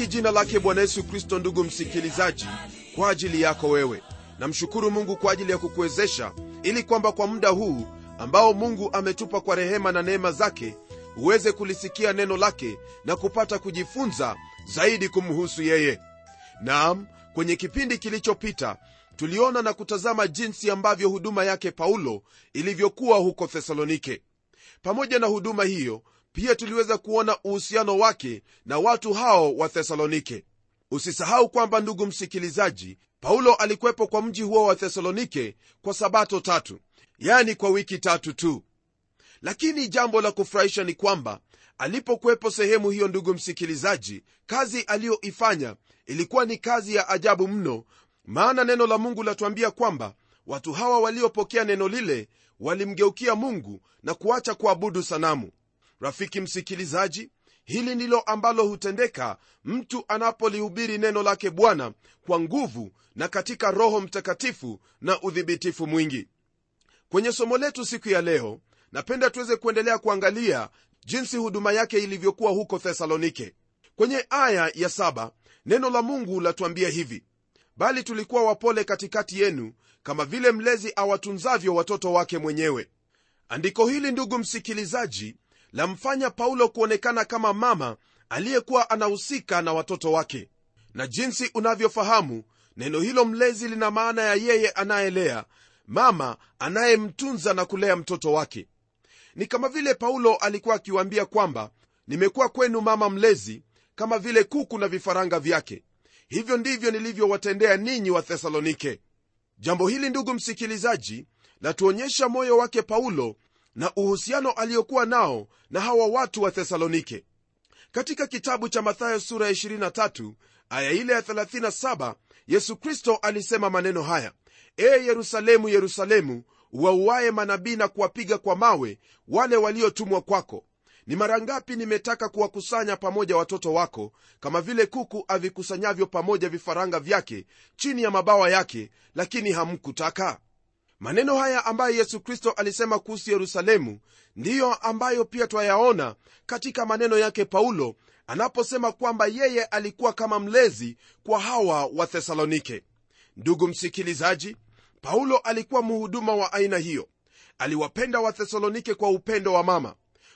nalibariki jina lake bwana yesu kristo ndugu msikilizaji kwa ajili yako wewe. Namshukuru mungu kwa ajili ya kukuwezesha ili kwamba kwa muda huu ambao mungu ametupa kwa rehema na neema zake uweze kulisikia neno lake na kupata kujifunza zaidi kumhusu yeye. Naam kwenye kipindi kilichopita tuliona na kutazama jinsi ambavyo huduma yake paulo ilivyokuwa huko thesalonike. Pamoja na huduma hiyo pia tuliweza kuona uhusiano wake na watu hao wa thesalonike. Usisahau kwamba ndugu msikilizaji paulo alikuwepo kwa mji huo wa thesalonike kwa sabato tatu yani kwa wiki tatu tu. Lakini jambo la kufurahisha ni kwamba alipokuwepo sehemu hiyo ndugu msikilizaji kazi aliyoifanya ilikuwa ni kazi ya ajabu mno maana neno la mungu latuambia kwamba watu hawa waliopokea neno lile walimgeukia mungu na kuacha kuabudu sanamu rafiki msikilizaji hili ndilo ambalo hutendeka mtu anapolihubiri neno lake bwana kwa nguvu na katika roho mtakatifu na udhibitifu mwingi. Kwenye somo letu siku ya leo napenda tuweze kuendelea kuangalia jinsi huduma yake ilivyokuwa huko thesalonike. Kwenye aya ya saba, neno la mungu latuambia hivi bali tulikuwa wapole katikati yenu kama vile mlezi awatunzavyo watoto wake mwenyewe. Andiko hili ndugu msikilizaji lamfanya paulo kuonekana kama mama aliyekuwa anahusika na watoto wake. Na jinsi unavyofahamu neno hilo mlezi lina maana ya yeye anayelea mama anayemtunza na kulea mtoto wake. Ni kama vile paulo alikuwa akiwaambia kwamba nimekuwa kwenu mama mlezi kama vile kuku na vifaranga vyake. Hivyo ndivyo nilivyowatendea ninyi wa thesalonike. Jambo hili ndugu msikilizaji latuonyesha moyo wake paulo na uhusiano aliyokuwa nao na hawa watu wa thesalonike. Katika kitabu cha mathayo sura ya 23 aya ile ya 37 yesu kristo alisema maneno haya ee yerusalemu yerusalemu uwauaye manabii na kuwapiga kwa mawe wale waliotumwa kwako. Ni mara ngapi nimetaka kuwakusanya pamoja watoto wako kama vile kuku avikusanyavyo pamoja vifaranga vyake chini ya mabawa yake lakini hamkutaka maneno haya ambayo yesu kristo alisema kuhusu yerusalemu ndiyo ambayo pia twayaona katika maneno yake paulo anaposema kwamba yeye alikuwa kama mlezi kwa hawa wa thesalonike. Ndugu msikilizaji paulo alikuwa mhuduma wa aina hiyo. Aliwapenda wathesalonike kwa upendo wa mama.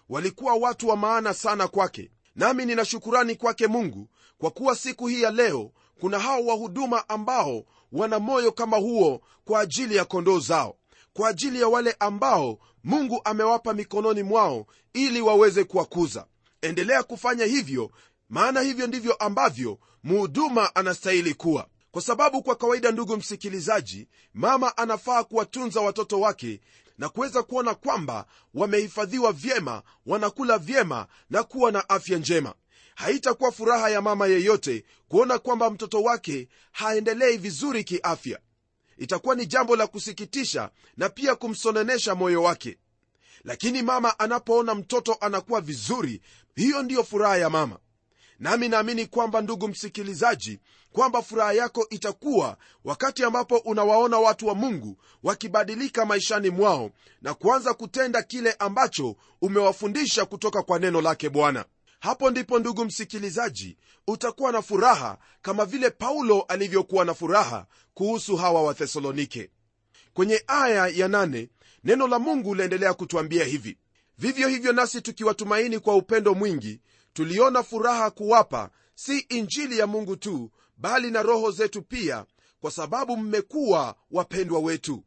Walikuwa watu wa maana sana kwake. Nami nina shukurani kwake mungu kwa kuwa siku hii ya leo kuna hao wahuduma ambao wana moyo kama huo kwa ajili ya kondoo zao kwa ajili ya wale ambao mungu amewapa mikononi mwao ili waweze kuwakuza. Endelea kufanya hivyo maana hivyo ndivyo ambavyo muhuduma anastahili kuwa. Kwa sababu kwa kawaida ndugu msikilizaji mama anafaa kuwatunza watoto wake na kuweza kuona kwamba wamehifadhiwa vyema wanakula vyema na kuwa na afya njema haitakuwa furaha ya mama yeyote kuona kwamba mtoto wake haendelei vizuri kiafya. Itakuwa ni jambo la kusikitisha na pia kumsonenesha moyo wake. Lakini mama anapoona mtoto anakuwa vizuri hiyo ndiyo furaha ya mama. Nami naamini kwamba ndugu msikilizaji kwamba furaha yako itakuwa wakati ambapo unawaona watu wa mungu wakibadilika maishani mwao na kuanza kutenda kile ambacho umewafundisha kutoka kwa neno lake bwana hapo ndipo ndugu msikilizaji utakuwa na furaha kama vile paulo alivyokuwa na furaha kuhusu hawa wathesalonike. Kwenye aya ya nane, neno la mungu laendelea kutwambia hivi. Vivyo hivyo nasi tukiwatumaini kwa upendo mwingi tuliona furaha kuwapa si injili ya mungu tu bali na roho zetu pia kwa sababu mmekuwa wapendwa wetu.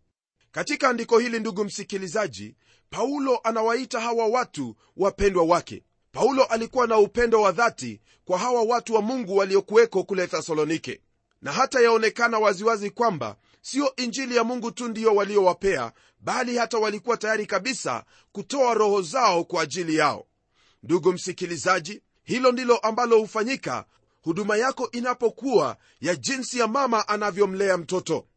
Katika andiko hili ndugu msikilizaji paulo anawaita hawa watu wapendwa wake paulo alikuwa na upendo wa dhati kwa hawa watu wa mungu waliokuweko kule thesalonike na hata yaonekana waziwazi kwamba sio injili ya mungu tu ndiyo waliowapea bali hata walikuwa tayari kabisa kutoa roho zao kwa ajili yao. Ndugu msikilizaji hilo ndilo ambalo hufanyika huduma yako inapokuwa ya jinsi ya mama anavyomlea mtoto.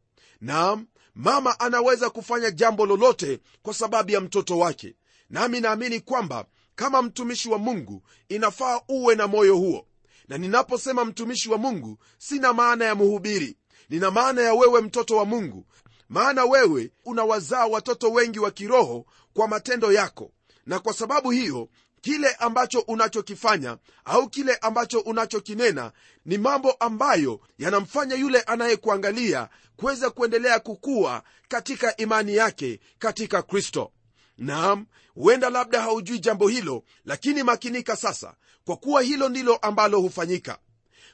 Naam mama anaweza kufanya jambo lolote kwa sababu ya mtoto wake. Nami naamini kwamba kama mtumishi wa mungu inafaa uwe na moyo huo. Na ninaposema mtumishi wa mungu sina maana ya mhubiri. Nina maana ya wewe mtoto wa mungu. Maana wewe unawazaa watoto wengi wa kiroho kwa matendo yako. Na kwa sababu hiyo kile ambacho unachokifanya au kile ambacho unachokinena ni mambo ambayo yanamfanya yule anayekuangalia kuweza kuendelea kukua katika imani yake katika kristo naam huenda labda haujui jambo hilo lakini makinika sasa kwa kuwa hilo ndilo ambalo hufanyika.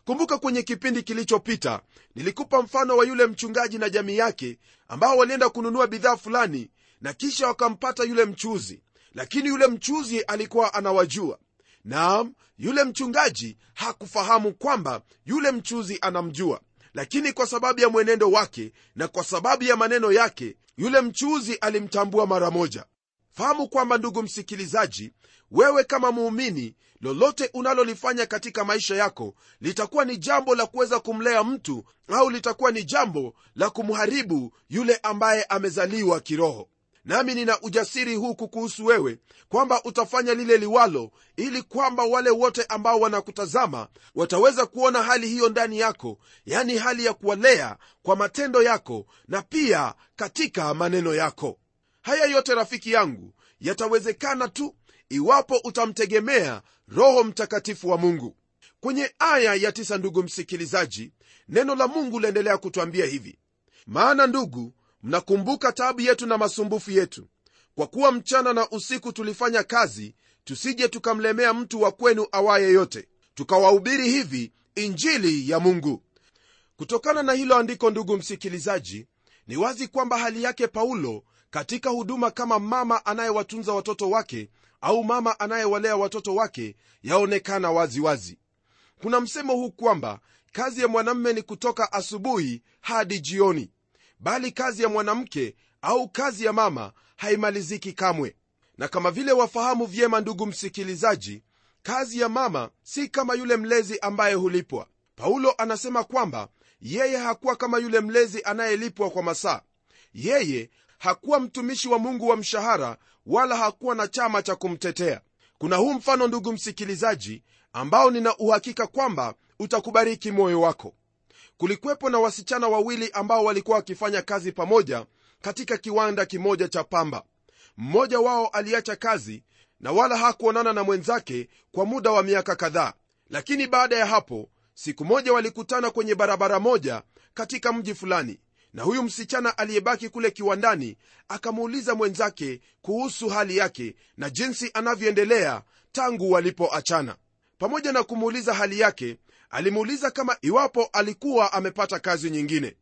Kumbuka kwenye kipindi kilichopita nilikupa mfano wa yule mchungaji na jamii yake ambao walienda kununua bidhaa fulani na kisha wakampata yule mchuzi lakini yule mchuzi alikuwa anawajua. Naam yule mchungaji hakufahamu kwamba yule mchuzi anamjua. Lakini kwa sababu ya mwenendo wake na kwa sababu ya maneno yake yule mchuuzi alimtambua mara moja fahamu kwamba ndugu msikilizaji wewe kama muumini lolote unalolifanya katika maisha yako litakuwa ni jambo la kuweza kumlea mtu au litakuwa ni jambo la kumharibu yule ambaye amezaliwa kiroho. Nami nina ujasiri huu kukuhusu wewe kwamba utafanya lile liwalo ili kwamba wale wote ambao wanakutazama wataweza kuona hali hiyo ndani yako yani hali ya kuwalea kwa matendo yako na pia katika maneno yako haya yote rafiki yangu yatawezekana tu iwapo utamtegemea roho mtakatifu wa mungu. Kwenye aya ya tisa ndugu msikilizaji neno la mungu laendelea kutwambia hivi. Maana ndugu mnakumbuka tabu yetu na masumbufu yetu. Kwa kuwa mchana na usiku tulifanya kazi tusije tukamlemea mtu wa kwenu awaye yote. Tukawahubiri hivi injili ya mungu. Kutokana na hilo andiko ndugu msikilizaji ni wazi kwamba hali yake paulo katika huduma kama mama anayewatunza watoto wake au mama anayewalea watoto wake yaonekana waziwazi. Wazi. kuna msemo huu kwamba kazi ya mwanamme ni kutoka asubuhi hadi jioni bali kazi ya mwanamke au kazi ya mama haimaliziki kamwe. Na kama vile wafahamu vyema ndugu msikilizaji kazi ya mama si kama yule mlezi ambaye hulipwa. Paulo anasema kwamba yeye hakuwa kama yule mlezi anayelipwa kwa masaa. Yeye hakuwa mtumishi wa mungu wa mshahara wala hakuwa na chama cha kumtetea. Kuna huu mfano ndugu msikilizaji ambao nina uhakika kwamba utakubariki moyo wako. Kulikuwepo na wasichana wawili ambao walikuwa wakifanya kazi pamoja katika kiwanda kimoja cha pamba. Mmoja wao aliacha kazi na wala hakuonana na mwenzake kwa muda wa miaka kadhaa. Lakini baada ya hapo siku moja walikutana kwenye barabara moja katika mji fulani na huyu msichana aliyebaki kule kiwandani akamuuliza mwenzake kuhusu hali yake na jinsi anavyoendelea tangu walipoachana. Pamoja na kumuuliza hali yake alimuuliza kama iwapo alikuwa amepata kazi nyingine.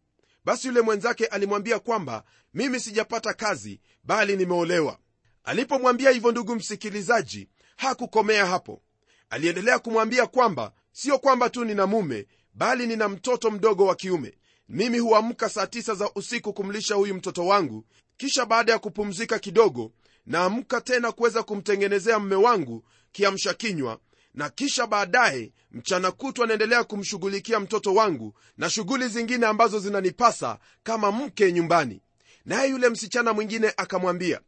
Basi yule mwenzake alimwambia kwamba mimi sijapata kazi bali nimeolewa. Alipomwambia hivyo ndugu msikilizaji hakukomea hapo. Aliendelea kumwambia kwamba sio kwamba tu nina mume bali nina mtoto mdogo wa kiume mimi huamka saa tisa za usiku kumlisha huyu mtoto wangu kisha baada ya kupumzika kidogo naamka tena kuweza kumtengenezea mme wangu kiamsha kinywa na kisha baadaye mchana kutwa anaendelea kumshughulikia mtoto wangu na shughuli zingine ambazo zinanipasa kama mke nyumbani. Naye yule msichana mwingine akamwambia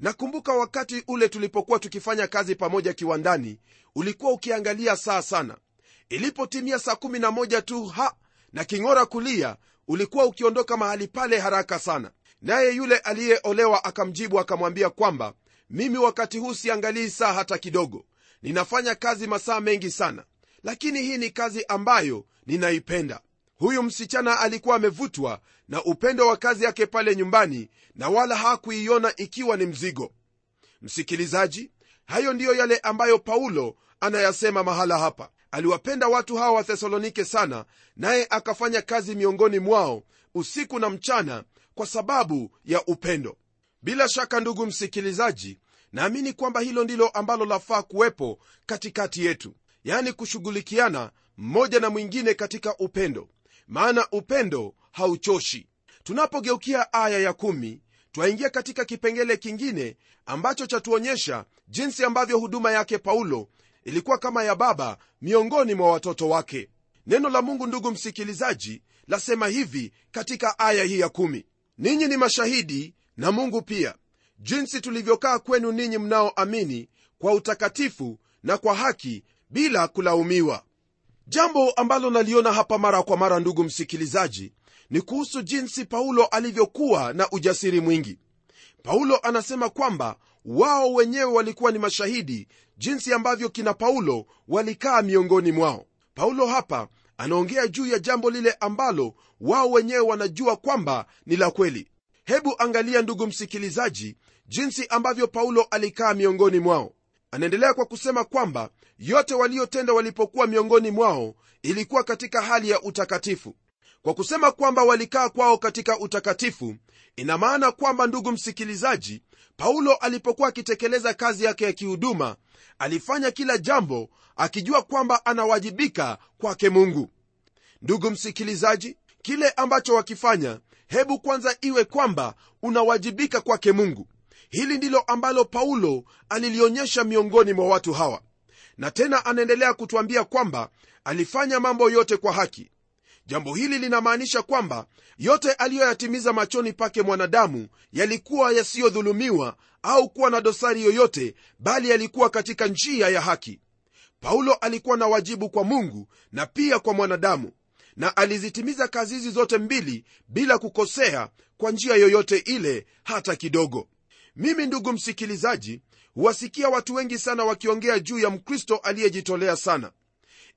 nakumbuka wakati ule tulipokuwa tukifanya kazi pamoja kiwandani ulikuwa ukiangalia saa sana. Ilipotimia saa 11 tu ha na king'ora kulia ulikuwa ukiondoka mahali pale haraka sana. Naye yule aliyeolewa akamjibu akamwambia kwamba mimi wakati huu siangalii saa hata kidogo. Ninafanya kazi masaa mengi sana. Lakini hii ni kazi ambayo ninaipenda. Huyu msichana alikuwa amevutwa na upendo wa kazi yake pale nyumbani na wala hakuiona ikiwa ni mzigo. Msikilizaji hayo ndiyo yale ambayo paulo anayasema mahala hapa aliwapenda watu hawa wa thesalonike sana naye akafanya kazi miongoni mwao usiku na mchana kwa sababu ya upendo. Bila shaka ndugu msikilizaji naamini kwamba hilo ndilo ambalo lafaa kuwepo katikati yetu yani kushughulikiana mmoja na mwingine katika upendo maana upendo hauchoshi. Tunapogeukia aya ya kumi twaingia katika kipengele kingine ambacho chatuonyesha jinsi ambavyo huduma yake paulo ilikuwa kama ya baba miongoni mwa watoto wake. Neno la mungu ndugu msikilizaji lasema hivi katika aya hii ya kumi. Ninyi ni mashahidi na mungu pia. Jinsi tulivyokaa kwenu ninyi mnaoamini kwa utakatifu na kwa haki bila kulaumiwa. Jambo ambalo naliona hapa mara kwa mara ndugu msikilizaji ni kuhusu jinsi paulo alivyokuwa na ujasiri mwingi. Paulo anasema kwamba wao wenyewe walikuwa ni mashahidi jinsi ambavyo kina paulo walikaa miongoni mwao. Paulo hapa anaongea juu ya jambo lile ambalo wao wenyewe wanajua kwamba ni la kweli. Hebu angalia ndugu msikilizaji jinsi ambavyo paulo alikaa miongoni mwao. Anaendelea kwa kusema kwamba yote waliotenda walipokuwa miongoni mwao ilikuwa katika hali ya utakatifu kwa kusema kwamba walikaa kwao katika utakatifu ina maana kwamba ndugu msikilizaji paulo alipokuwa akitekeleza kazi yake ya kihuduma alifanya kila jambo akijua kwamba anawajibika kwake mungu. Ndugu msikilizaji kile ambacho wakifanya hebu kwanza iwe kwamba unawajibika kwake mungu. Hili ndilo ambalo paulo alilionyesha miongoni mwa watu hawa. Na tena anaendelea kutwambia kwamba alifanya mambo yote kwa haki jambo hili linamaanisha kwamba yote aliyoyatimiza machoni pake mwanadamu yalikuwa yasiyodhulumiwa au kuwa na dosari yoyote bali yalikuwa katika njia ya haki. Paulo alikuwa na wajibu kwa mungu na pia kwa mwanadamu na alizitimiza kazi hizi zote mbili bila kukosea kwa njia yoyote ile hata kidogo. Mimi ndugu msikilizaji huwasikia watu wengi sana wakiongea juu ya mkristo aliyejitolea sana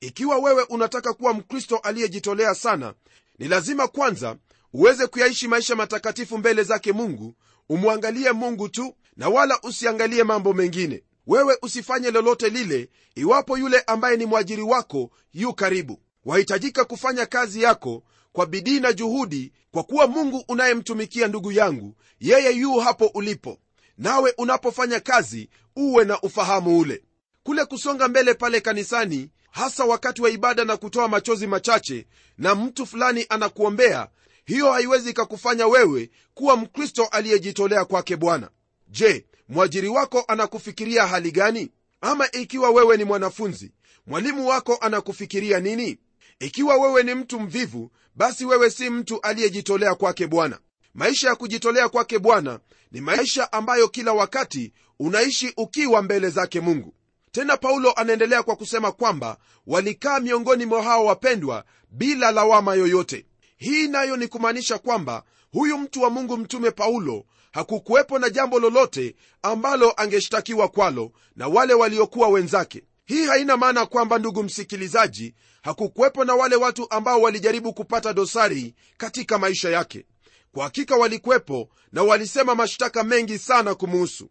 ikiwa wewe unataka kuwa mkristo aliyejitolea sana ni lazima kwanza uweze kuyaishi maisha matakatifu mbele zake mungu umwangalie mungu tu na wala usiangalie mambo mengine. Wewe usifanye lolote lile iwapo yule ambaye ni mwajiri wako yu karibu. Wahitajika kufanya kazi yako kwa bidii na juhudi kwa kuwa mungu unayemtumikia ndugu yangu yeye yu hapo ulipo. Nawe unapofanya kazi uwe na ufahamu ule. Kule kusonga mbele pale kanisani hasa wakati wa ibada na kutoa machozi machache na mtu fulani anakuombea hiyo haiwezi ikakufanya wewe kuwa mkristo aliyejitolea kwake bwana. Je mwajiri wako anakufikiria hali gani? Ama ikiwa wewe ni mwanafunzi mwalimu wako anakufikiria nini? Ikiwa wewe ni mtu mvivu basi wewe si mtu aliyejitolea kwake bwana. Maisha ya kujitolea kwake bwana ni maisha ambayo kila wakati unaishi ukiwa mbele zake mungu tena paulo anaendelea kwa kusema kwamba walikaa miongoni mwa hao wapendwa bila lawama yoyote. Hii nayo ni kumaanisha kwamba huyu mtu wa mungu mtume paulo hakukuwepo na jambo lolote ambalo angeshtakiwa kwalo na wale waliokuwa wenzake. Hii haina maana kwamba ndugu msikilizaji hakukuwepo na wale watu ambao walijaribu kupata dosari katika maisha yake. Kwa hakika walikuwepo na walisema mashtaka mengi sana kumuhusu.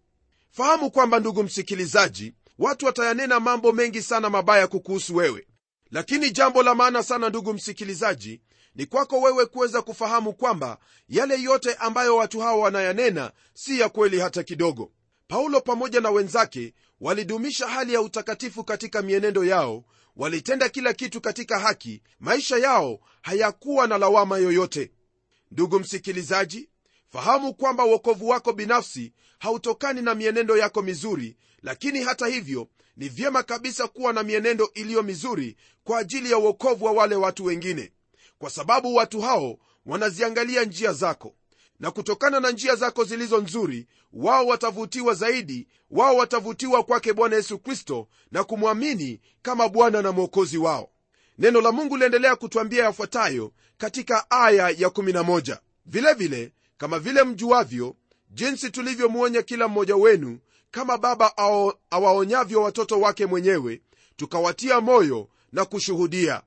Fahamu kwamba ndugu msikilizaji watu watayanena mambo mengi sana mabaya kukuhusu wewe. Lakini jambo la maana sana ndugu msikilizaji ni kwako wewe kuweza kufahamu kwamba yale yote ambayo watu hawa wanayanena si ya kweli hata kidogo. Paulo pamoja na wenzake walidumisha hali ya utakatifu katika mienendo yao walitenda kila kitu katika haki maisha yao hayakuwa na lawama yoyote. Ndugu msikilizaji fahamu kwamba uokovu wako binafsi hautokani na mienendo yako mizuri lakini hata hivyo ni vyema kabisa kuwa na mienendo iliyo mizuri kwa ajili ya uokovu wa wale watu wengine. Kwa sababu watu hao wanaziangalia njia zako na kutokana na njia zako zilizo nzuri wao watavutiwa zaidi wao watavutiwa kwake bwana yesu kristo na kumwamini kama bwana na mwokozi wao. Neno la mungu liendelea kutwambia yafuatayo katika aya ya 11 vilevile kama vile mjuavyo jinsi tulivyomwonya kila mmoja wenu kama baba awaonyavyo watoto wake mwenyewe tukawatia moyo na kushuhudia.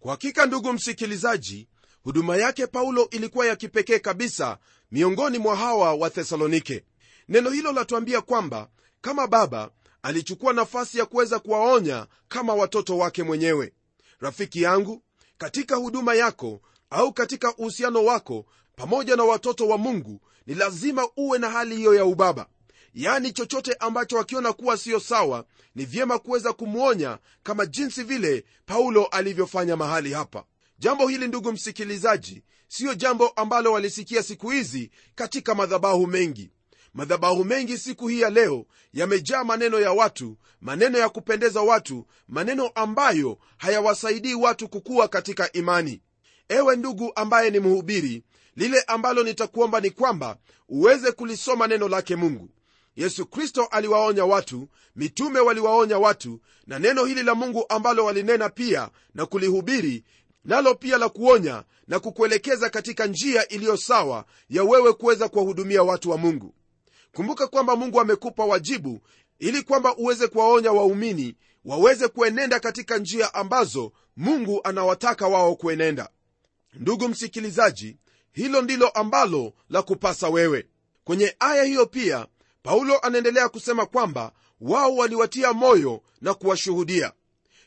Kwa hakika ndugu msikilizaji huduma yake paulo ilikuwa ya kipekee kabisa miongoni mwa hawa wa thesalonike. Neno hilo latuambia kwamba kama baba alichukua nafasi ya kuweza kuwaonya kama watoto wake mwenyewe. Rafiki yangu katika huduma yako au katika uhusiano wako pamoja na watoto wa mungu ni lazima uwe na hali hiyo ya ubaba. Yaani chochote ambacho wakiona kuwa siyo sawa ni vyema kuweza kumwonya kama jinsi vile paulo alivyofanya mahali hapa. Jambo hili ndugu msikilizaji siyo jambo ambalo walisikia siku hizi katika madhabahu mengi. Madhabahu mengi siku hii ya leo yamejaa maneno ya watu maneno ya kupendeza watu maneno ambayo hayawasaidii watu kukuwa katika imani. Ewe ndugu ambaye ni mhubiri lile ambalo nitakuomba ni kwamba uweze kulisoma neno lake mungu. Yesu kristo aliwaonya watu mitume waliwaonya watu na neno hili la mungu ambalo walinena pia na kulihubiri nalo pia la kuonya na kukuelekeza katika njia iliyo sawa ya wewe kuweza kuwahudumia watu wa mungu. Kumbuka kwamba mungu amekupa wajibu ili kwamba uweze kuwaonya waumini waweze kuenenda katika njia ambazo mungu anawataka wao kuenenda. Ndugu msikilizaji hilo ndilo ambalo la kupasa wewe. Kwenye aya hiyo pia paulo anaendelea kusema kwamba wao waliwatia moyo na kuwashuhudia.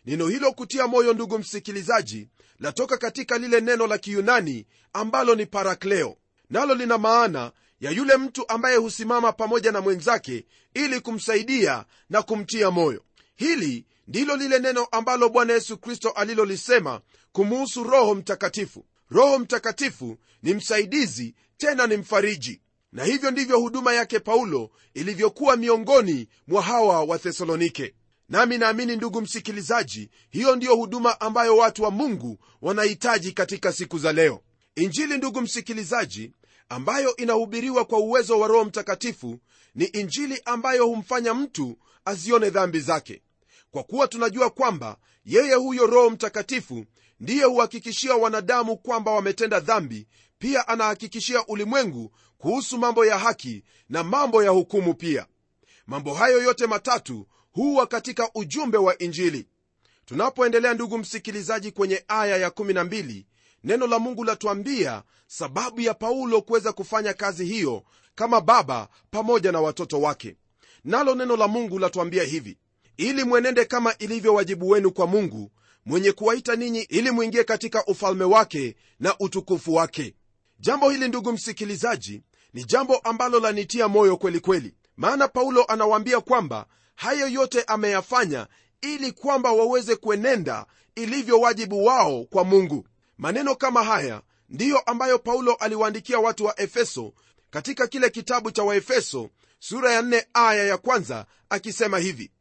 Neno hilo kutia moyo ndugu msikilizaji latoka katika lile neno la kiyunani ambalo ni parakleo. Nalo lina maana ya yule mtu ambaye husimama pamoja na mwenzake ili kumsaidia na kumtia moyo. Hili ndilo lile neno ambalo bwana yesu kristo alilolisema kumuhusu roho mtakatifu roho mtakatifu ni msaidizi tena ni mfariji. Na hivyo ndivyo huduma yake paulo ilivyokuwa miongoni mwa hawa wa thesalonike. Nami naamini ndugu msikilizaji hiyo ndiyo huduma ambayo watu wa mungu wanahitaji katika siku za leo. Injili ndugu msikilizaji ambayo inahubiriwa kwa uwezo wa roho mtakatifu ni injili ambayo humfanya mtu azione dhambi zake. Kwa kuwa tunajua kwamba yeye huyo roho mtakatifu ndiye huhakikishia wanadamu kwamba wametenda dhambi pia anahakikishia ulimwengu kuhusu mambo ya haki na mambo ya hukumu pia. Mambo hayo yote matatu huwa katika ujumbe wa injili. Tunapoendelea ndugu msikilizaji kwenye aya ya12 neno la mungu latuambia sababu ya paulo kuweza kufanya kazi hiyo kama baba pamoja na watoto wake. Nalo neno la mungu latuambia hivi ili mwenende kama ilivyo wajibu wenu kwa mungu mwenye kuwaita ninyi ili mwingie katika ufalme wake na utukufu wake. Jambo hili ndugu msikilizaji ni jambo ambalo lanitia moyo kweli kweli. Maana paulo anawaambia kwamba hayo yote ameyafanya ili kwamba waweze kuenenda ilivyo wajibu wao kwa mungu. Maneno kama haya ndiyo ambayo paulo aliwaandikia watu wa efeso katika kile kitabu cha waefeso sura ya 4 aya ya kwanza akisema hivi.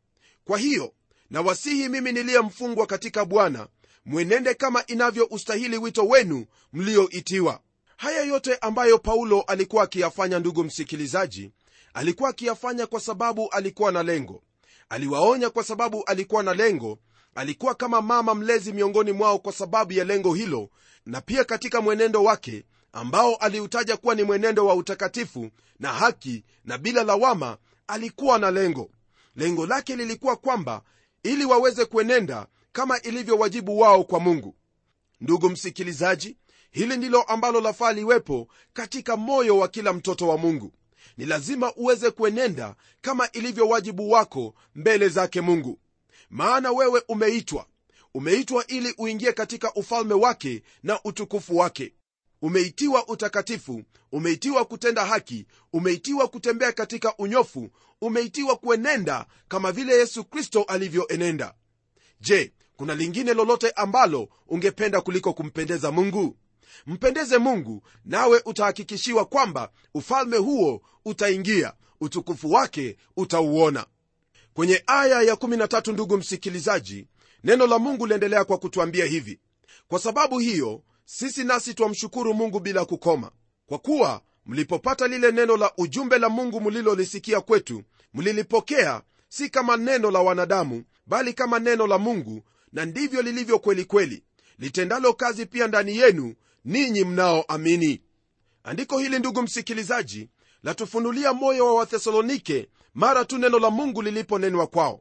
Kwa hiyo na wasihi mimi niliyemfungwa katika bwana mwenende kama inavyoustahili wito wenu mlioitiwa. Haya yote ambayo paulo alikuwa akiyafanya ndugu msikilizaji alikuwa akiyafanya kwa sababu alikuwa na lengo. Aliwaonya kwa sababu alikuwa na lengo. Alikuwa kama mama mlezi miongoni mwao kwa sababu ya lengo hilo na pia katika mwenendo wake ambao aliutaja kuwa ni mwenendo wa utakatifu na haki na bila lawama alikuwa na lengo. Lengo lake lilikuwa kwamba ili waweze kuenenda kama ilivyo wajibu wao kwa mungu. Ndugu msikilizaji hili ndilo ambalo lafaa liwepo katika moyo wa kila mtoto wa mungu. Ni lazima uweze kuenenda kama ilivyo wajibu wako mbele zake mungu. Maana wewe umeitwa. Umeitwa ili uingie katika ufalme wake na utukufu wake umeitiwa utakatifu umeitiwa kutenda haki umeitiwa kutembea katika unyofu umeitiwa kuenenda kama vile yesu kristo alivyoenenda. Je kuna lingine lolote ambalo ungependa kuliko kumpendeza mungu? Mpendeze mungu nawe utahakikishiwa kwamba ufalme huo utaingia utukufu wake utauona. Kwenye aya ya 13 ndugu msikilizaji neno la mungu liendelea kwa kutwambia hivi. Kwa sababu hiyo sisi nasi twamshukuru mungu bila kukoma. Kwa kuwa mlipopata lile neno la ujumbe la mungu mlilolisikia kwetu mlilipokea si kama neno la wanadamu bali kama neno la mungu na ndivyo lilivyo kweli kweli. Litendalo kazi pia ndani yenu ninyi mnaoamini andiko hili ndugu msikilizaji latufunulia moyo wa wathesalonike mara tu neno la mungu liliponenwa kwao.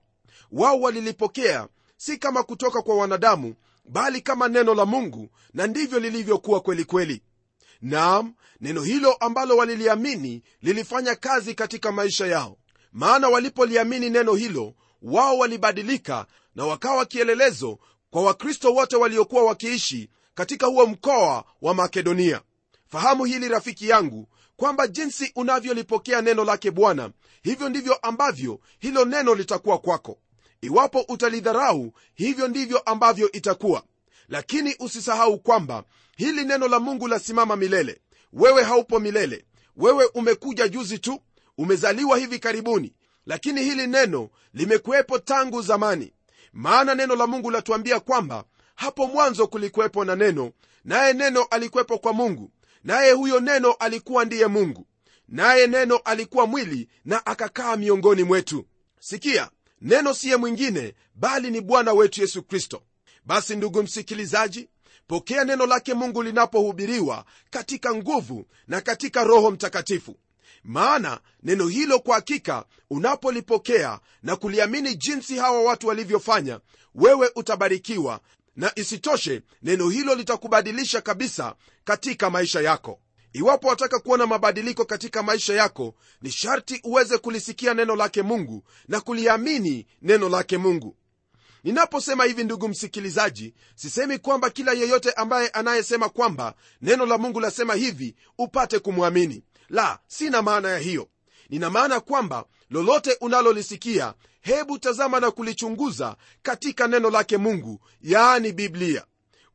Wao walilipokea si kama kutoka kwa wanadamu bali kama neno la mungu na ndivyo lilivyokuwa kweli kweli. Naam neno hilo ambalo waliliamini lilifanya kazi katika maisha yao. Maana walipoliamini neno hilo wao walibadilika na wakawa kielelezo kwa wakristo wote waliokuwa wakiishi katika huo mkoa wa makedonia. Fahamu hili rafiki yangu kwamba jinsi unavyolipokea neno lake bwana hivyo ndivyo ambavyo hilo neno litakuwa kwako iwapo utalidharau hivyo ndivyo ambavyo itakuwa. Lakini usisahau kwamba hili neno la mungu lasimama milele. Wewe haupo milele. Wewe umekuja juzi tu. Umezaliwa hivi karibuni. Lakini hili neno limekuwepo tangu zamani. Maana neno la mungu latuambia kwamba hapo mwanzo kulikuwepo na neno naye neno alikuwepo kwa mungu. Naye huyo neno alikuwa ndiye mungu. Naye neno alikuwa mwili na akakaa miongoni mwetu. Sikia neno siye mwingine bali ni bwana wetu yesu kristo. Basi ndugu msikilizaji pokea neno lake mungu linapohubiriwa katika nguvu na katika roho mtakatifu. Maana neno hilo kwa hakika unapolipokea na kuliamini jinsi hawa watu walivyofanya wewe utabarikiwa na isitoshe neno hilo litakubadilisha kabisa katika maisha yako iwapo wataka kuona mabadiliko katika maisha yako ni sharti uweze kulisikia neno lake mungu na kuliamini neno lake mungu. Ninaposema hivi ndugu msikilizaji sisemi kwamba kila yeyote ambaye anayesema kwamba neno la mungu lasema hivi upate kumwamini. La sina maana ya hiyo. Nina maana kwamba lolote unalolisikia hebu tazama na kulichunguza katika neno lake mungu yaani biblia.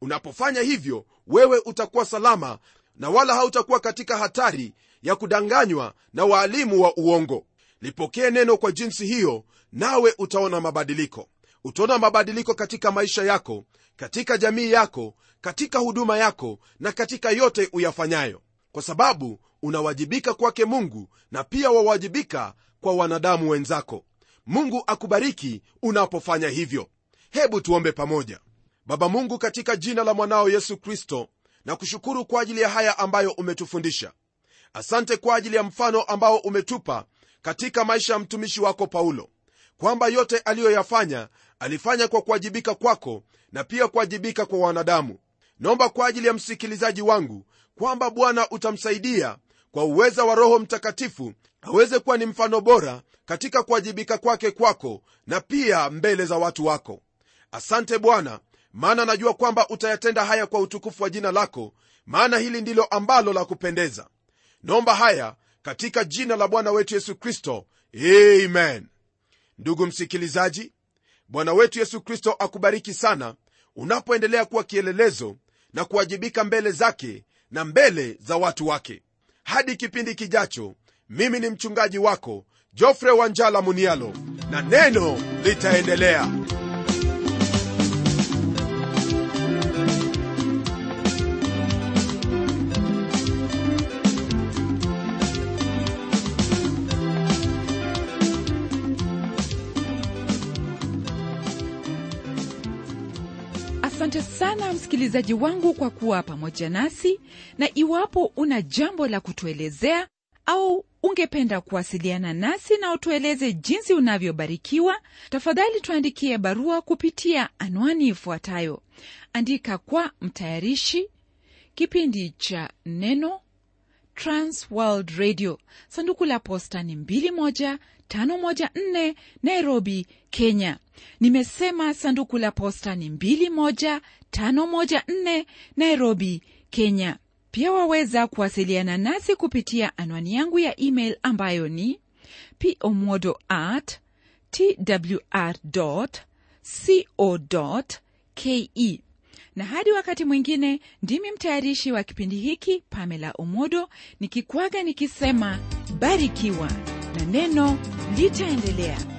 Unapofanya hivyo wewe utakuwa salama na wala hautakuwa katika hatari ya kudanganywa na waalimu wa uongo. Lipokee neno kwa jinsi hiyo nawe utaona mabadiliko. Utaona mabadiliko katika maisha yako katika jamii yako katika huduma yako na katika yote uyafanyayo. Kwa sababu unawajibika kwake mungu na pia wawajibika kwa wanadamu wenzako. Mungu akubariki unapofanya hivyo. Hebu tuombe pamoja. Baba mungu katika jina la mwanao yesu kristo na kushukuru kwa ajili ya haya ambayo umetufundisha. Asante kwa ajili ya mfano ambao umetupa katika maisha ya mtumishi wako paulo kwamba yote aliyoyafanya alifanya kwa kuwajibika kwako na pia kuwajibika kwa wanadamu. Naomba kwa ajili ya msikilizaji wangu kwamba bwana utamsaidia kwa uweza wa roho mtakatifu aweze kuwa ni mfano bora katika kuwajibika kwake kwako na pia mbele za watu wako. Asante bwana maana najua kwamba utayatenda haya kwa utukufu wa jina lako maana hili ndilo ambalo la kupendeza. Naomba haya katika jina la bwana wetu yesu kristo. Amen. Ndugu msikilizaji bwana wetu yesu kristo akubariki sana unapoendelea kuwa kielelezo na kuwajibika mbele zake na mbele za watu wake. Hadi kipindi kijacho mimi ni mchungaji wako jofre wanjala munialo na neno litaendelea msikilizaji wangu kwa kuwa pamoja nasi na iwapo una jambo la kutuelezea au ungependa kuwasiliana nasi na utueleze jinsi unavyobarikiwa tafadhali tuandikie barua kupitia anwani ifuatayo. Andika kwa mtayarishi kipindi cha neno transworld radio. Sanduku la posta ni 21514 nairobi kenya. Nimesema sanduku la posta ni 21514 nairobi kenya. Pia waweza kuwasiliana nasi kupitia anwani yangu ya email ambayo ni pomodo at twr co ke na hadi wakati mwingine ndimi mtayarishi wa kipindi hiki pamela omodo nikikwaga nikisema barikiwa na neno litaendelea